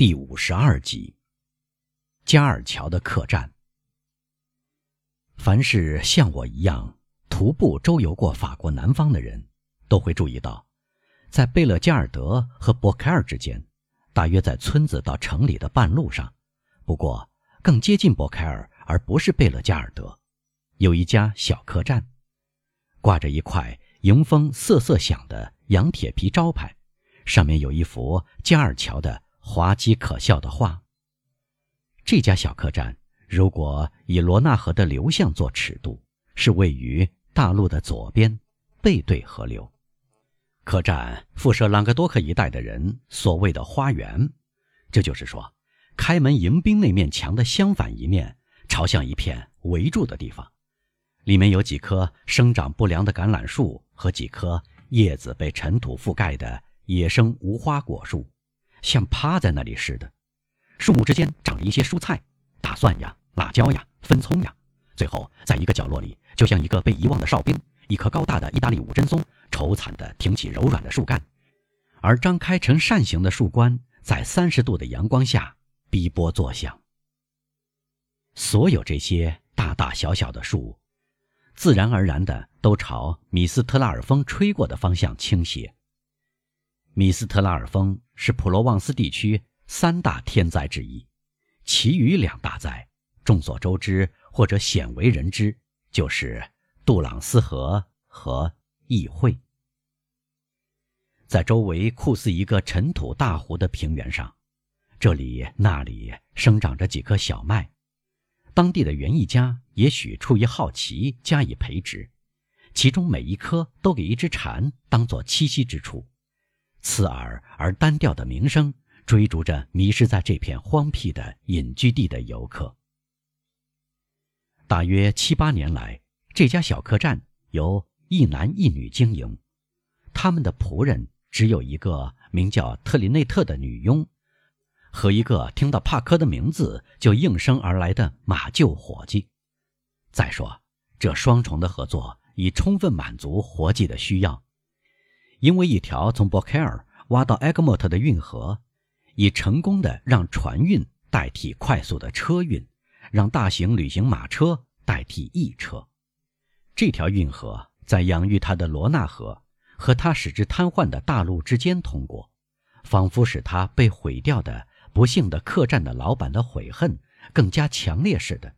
第五十二集。加尔桥的客栈。凡是像我一样徒步周游过法国南方的人，都会注意到，在贝勒加尔德和博凯尔之间，大约在村子到城里的半路上，不过更接近博凯尔而不是贝勒加尔德，有一家小客栈，挂着一块迎风瑟瑟响的羊铁皮招牌，上面有一幅加尔桥的。滑稽可笑的话。这家小客栈，如果以罗纳河的流向做尺度，是位于大陆的左边，背对河流。客栈附设朗格多克一带的人所谓的花园，这就是说，开门迎宾那面墙的相反一面，朝向一片围住的地方，里面有几棵生长不良的橄榄树和几棵叶子被尘土覆盖的野生无花果树。像趴在那里似的，树木之间长着一些蔬菜，大蒜呀、辣椒呀、分葱呀。最后，在一个角落里，就像一个被遗忘的哨兵，一棵高大的意大利五针松愁惨地挺起柔软的树干，而张开成扇形的树冠在三十度的阳光下逼波作响。所有这些大大小小的树，自然而然地都朝米斯特拉尔风吹过的方向倾斜。米斯特拉尔峰是普罗旺斯地区三大天灾之一，其余两大灾，众所周知或者鲜为人知，就是杜朗斯河和议会。在周围酷似一个尘土大湖的平原上，这里那里生长着几棵小麦，当地的园艺家也许出于好奇加以培植，其中每一棵都给一只蝉当做栖息之处。刺耳而单调的鸣声追逐着迷失在这片荒僻的隐居地的游客。大约七八年来，这家小客栈由一男一女经营，他们的仆人只有一个名叫特里内特的女佣，和一个听到帕科的名字就应声而来的马厩伙计。再说，这双重的合作已充分满足活计的需要。因为一条从博凯尔挖到埃格莫特的运河，已成功的让船运代替快速的车运，让大型旅行马车代替驿车。这条运河在养育它的罗纳河和它使之瘫痪的大陆之间通过，仿佛使它被毁掉的不幸的客栈的老板的悔恨更加强烈似的。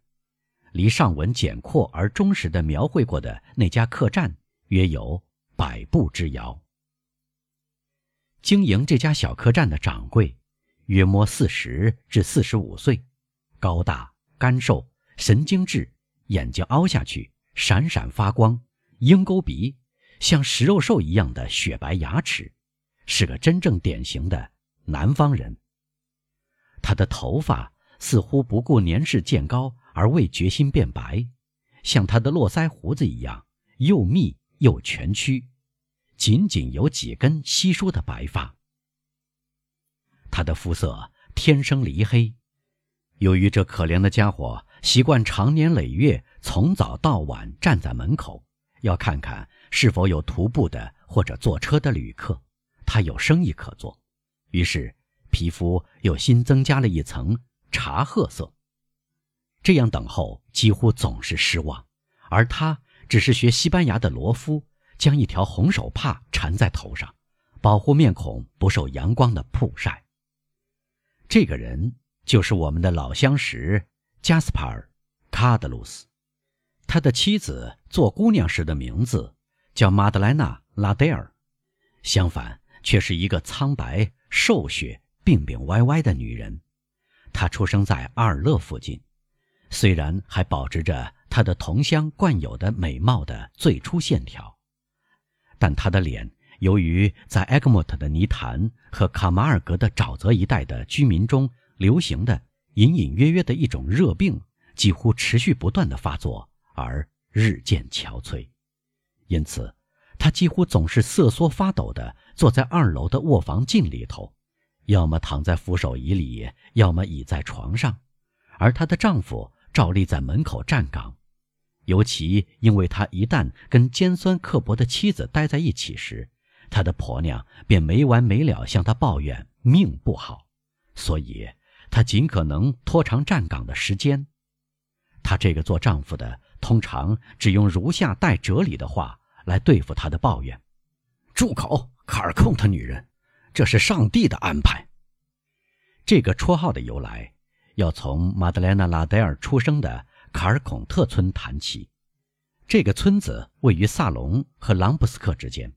离上文简括而忠实的描绘过的那家客栈约有百步之遥。经营这家小客栈的掌柜，约摸四十至四十五岁，高大干瘦，神经质，眼睛凹下去，闪闪发光，鹰钩鼻，像食肉兽一样的雪白牙齿，是个真正典型的南方人。他的头发似乎不顾年事渐高而未决心变白，像他的络腮胡子一样，又密又蜷曲。仅仅有几根稀疏的白发。他的肤色天生黧黑，由于这可怜的家伙习惯长年累月从早到晚站在门口，要看看是否有徒步的或者坐车的旅客，他有生意可做，于是皮肤又新增加了一层茶褐色。这样等候几乎总是失望，而他只是学西班牙的罗夫。将一条红手帕缠在头上，保护面孔不受阳光的曝晒。这个人就是我们的老相识加斯帕尔·卡德鲁斯，他的妻子做姑娘时的名字叫玛德莱娜·拉戴尔，相反却是一个苍白、瘦削、病病歪歪的女人。她出生在阿尔勒附近，虽然还保持着她的同乡惯有的美貌的最初线条。但他的脸，由于在埃格莫特的泥潭和卡马尔格的沼泽一带的居民中流行的隐隐约约的一种热病，几乎持续不断的发作，而日渐憔悴。因此，他几乎总是瑟缩发抖地坐在二楼的卧房镜里头，要么躺在扶手椅里，要么倚在床上，而她的丈夫照例在门口站岗。尤其因为他一旦跟尖酸刻薄的妻子待在一起时，他的婆娘便没完没了向他抱怨命不好，所以他尽可能拖长站岗的时间。他这个做丈夫的，通常只用如下带哲理的话来对付他的抱怨：“住口，卡尔控他女人，这是上帝的安排。”这个绰号的由来，要从马德莱娜·拉德尔出生的卡尔孔特村谈起。这个村子位于萨隆和朗布斯克之间。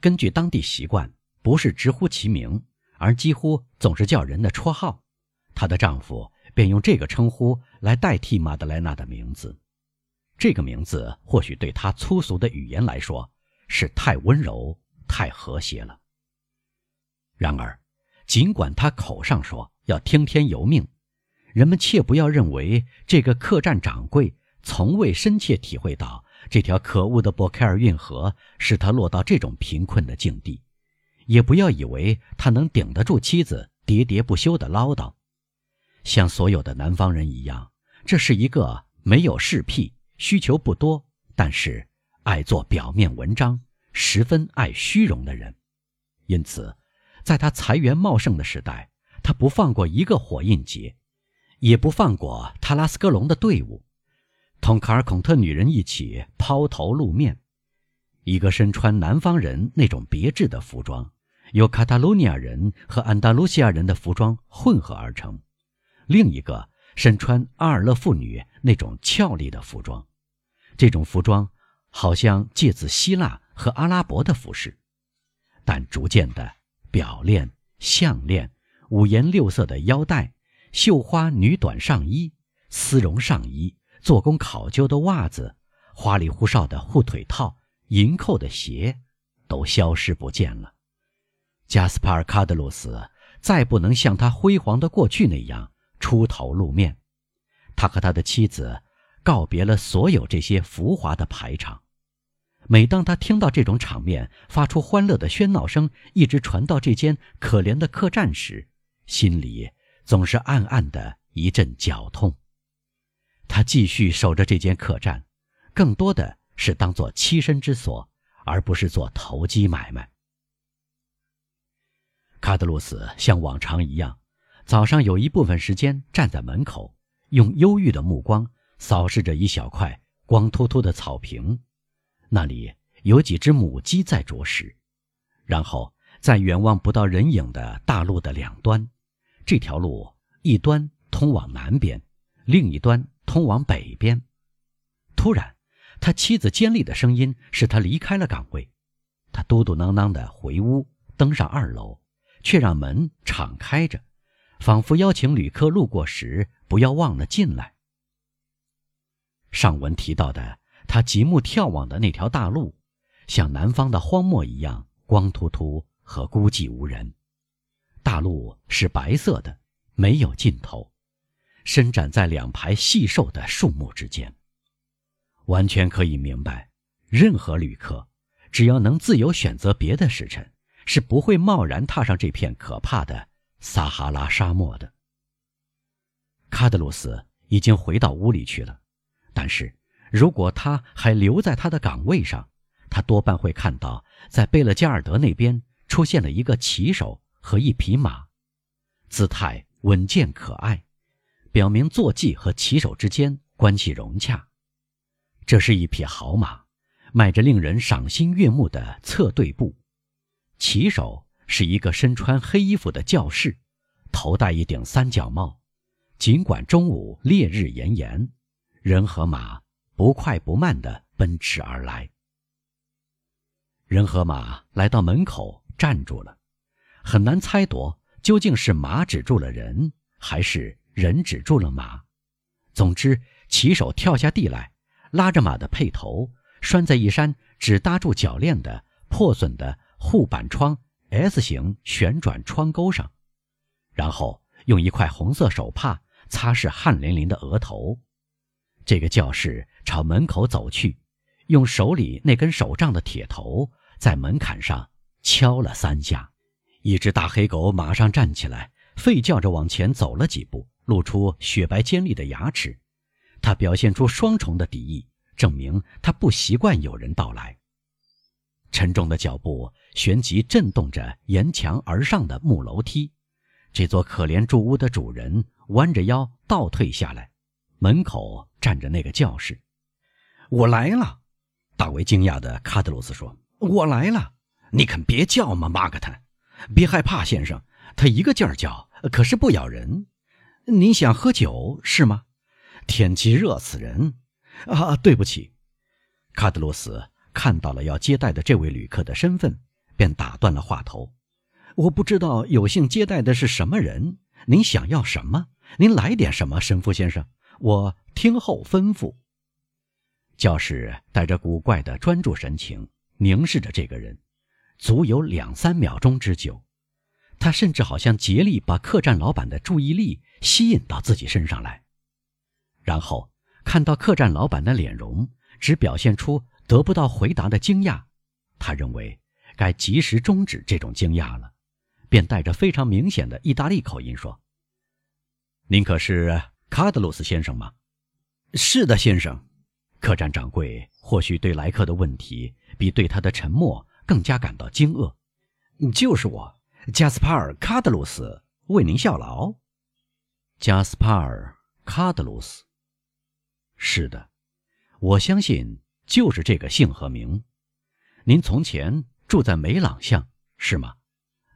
根据当地习惯，不是直呼其名，而几乎总是叫人的绰号。她的丈夫便用这个称呼来代替马德莱娜的名字。这个名字或许对她粗俗的语言来说是太温柔、太和谐了。然而，尽管她口上说要听天由命，人们切不要认为这个客栈掌柜。从未深切体会到这条可恶的博凯尔运河使他落到这种贫困的境地，也不要以为他能顶得住妻子喋喋不休的唠叨。像所有的南方人一样，这是一个没有势癖、需求不多，但是爱做表面文章、十分爱虚荣的人。因此，在他财源茂盛的时代，他不放过一个火印节，也不放过塔拉斯科隆的队伍。同卡尔孔特女人一起抛头露面，一个身穿南方人那种别致的服装，由卡塔卢尼亚人和安达卢西亚人的服装混合而成；另一个身穿阿尔勒妇女那种俏丽的服装，这种服装好像借自希腊和阿拉伯的服饰，但逐渐的，表链、项链、五颜六色的腰带、绣花女短上衣、丝绒上衣。做工考究的袜子、花里胡哨的护腿套、银扣的鞋，都消失不见了。加斯帕尔·卡德鲁斯再不能像他辉煌的过去那样出头露面。他和他的妻子告别了所有这些浮华的排场。每当他听到这种场面发出欢乐的喧闹声，一直传到这间可怜的客栈时，心里总是暗暗的一阵绞痛。他继续守着这间客栈，更多的是当做栖身之所，而不是做投机买卖。卡德鲁斯像往常一样，早上有一部分时间站在门口，用忧郁的目光扫视着一小块光秃秃的草坪，那里有几只母鸡在啄食。然后在远望不到人影的大路的两端，这条路一端通往南边，另一端。通往北边。突然，他妻子尖利的声音使他离开了岗位。他嘟嘟囔囔地回屋，登上二楼，却让门敞开着，仿佛邀请旅客路过时不要忘了进来。上文提到的他极目眺望的那条大路，像南方的荒漠一样光秃秃和孤寂无人。大路是白色的，没有尽头。伸展在两排细瘦的树木之间，完全可以明白，任何旅客只要能自由选择别的时辰，是不会贸然踏上这片可怕的撒哈拉沙漠的。卡德鲁斯已经回到屋里去了，但是如果他还留在他的岗位上，他多半会看到在贝勒加尔德那边出现了一个骑手和一匹马，姿态稳健可爱。表明坐骑和骑手之间关系融洽。这是一匹好马，迈着令人赏心悦目的侧对步。骑手是一个身穿黑衣服的教士，头戴一顶三角帽。尽管中午烈日炎炎，人和马不快不慢地奔驰而来。人和马来到门口站住了，很难猜度究竟是马止住了人，还是。人止住了马，总之，骑手跳下地来，拉着马的辔头拴在一扇只搭住铰链的破损的护板窗 S 型旋转窗钩上，然后用一块红色手帕擦拭汗淋淋的额头。这个教士朝门口走去，用手里那根手杖的铁头在门槛上敲了三下。一只大黑狗马上站起来，吠叫着往前走了几步。露出雪白尖利的牙齿，它表现出双重的敌意，证明它不习惯有人到来。沉重的脚步旋即震动着沿墙而上的木楼梯，这座可怜住屋的主人弯着腰倒退下来，门口站着那个教士。我来了，大为惊讶的卡德鲁斯说：“我来了，你肯别叫吗，马格坦？别害怕，先生。他一个劲儿叫，可是不咬人。您想喝酒是吗？天气热死人。啊，对不起。”卡德鲁斯看到了要接待的这位旅客的身份，便打断了话头。我不知道有幸接待的是什么人，您想要什么？您来点什么，神父先生？我听候吩咐。教士带着古怪的专注神情凝视着这个人，足有两三秒钟之久。他甚至好像竭力把客栈老板的注意力吸引到自己身上来。然后看到客栈老板的脸容只表现出得不到回答的惊讶，他认为该及时终止这种惊讶了。便带着非常明显的意大利口音说：“您可是卡德鲁斯先生吗？”“是的，先生。”客栈掌柜或许对来客的问题比对他的沉默更加感到惊愕。“就是我，加斯帕尔·卡德鲁斯，为您效劳。”“加斯帕尔·卡德鲁斯。”“是的，我相信就是这个姓和名。您从前住在梅朗巷，是吗？”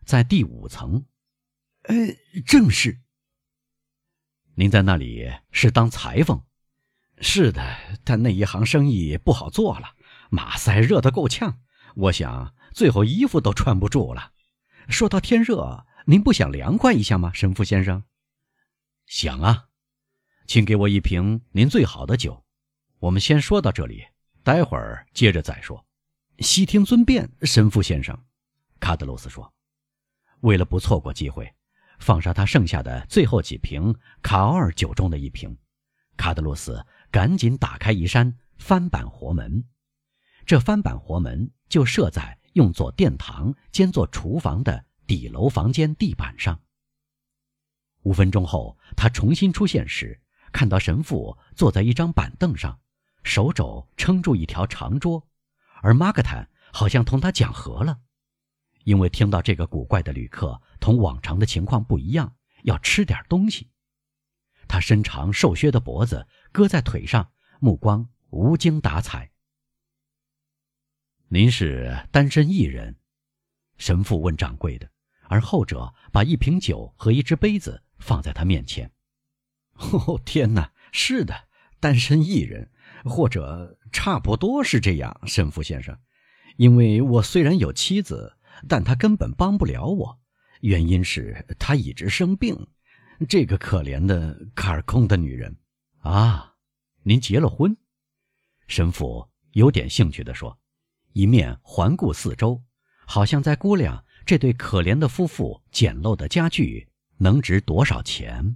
在第五层，呃，正是。您在那里是当裁缝？是的，但那一行生意不好做了，马赛热得够呛，我想最后衣服都穿不住了。说到天热，您不想凉快一下吗，神父先生？想啊，请给我一瓶您最好的酒。我们先说到这里，待会儿接着再说。悉听尊便，神父先生。卡德罗斯说。为了不错过机会，放上他剩下的最后几瓶卡奥尔酒中的一瓶，卡德罗斯赶紧打开一扇翻板活门。这翻板活门就设在用作殿堂兼做厨房的底楼房间地板上。五分钟后，他重新出现时，看到神父坐在一张板凳上，手肘撑住一条长桌，而马格坦好像同他讲和了。因为听到这个古怪的旅客同往常的情况不一样，要吃点东西，他伸长瘦削的脖子搁在腿上，目光无精打采。您是单身一人？神父问掌柜的，而后者把一瓶酒和一只杯子放在他面前。哦，天哪！是的，单身一人，或者差不多是这样，神父先生。因为我虽然有妻子。但她根本帮不了我，原因是她一直生病。这个可怜的卡尔空的女人，啊，您结了婚？神父有点兴趣地说，一面环顾四周，好像在估量这对可怜的夫妇简陋的家具能值多少钱。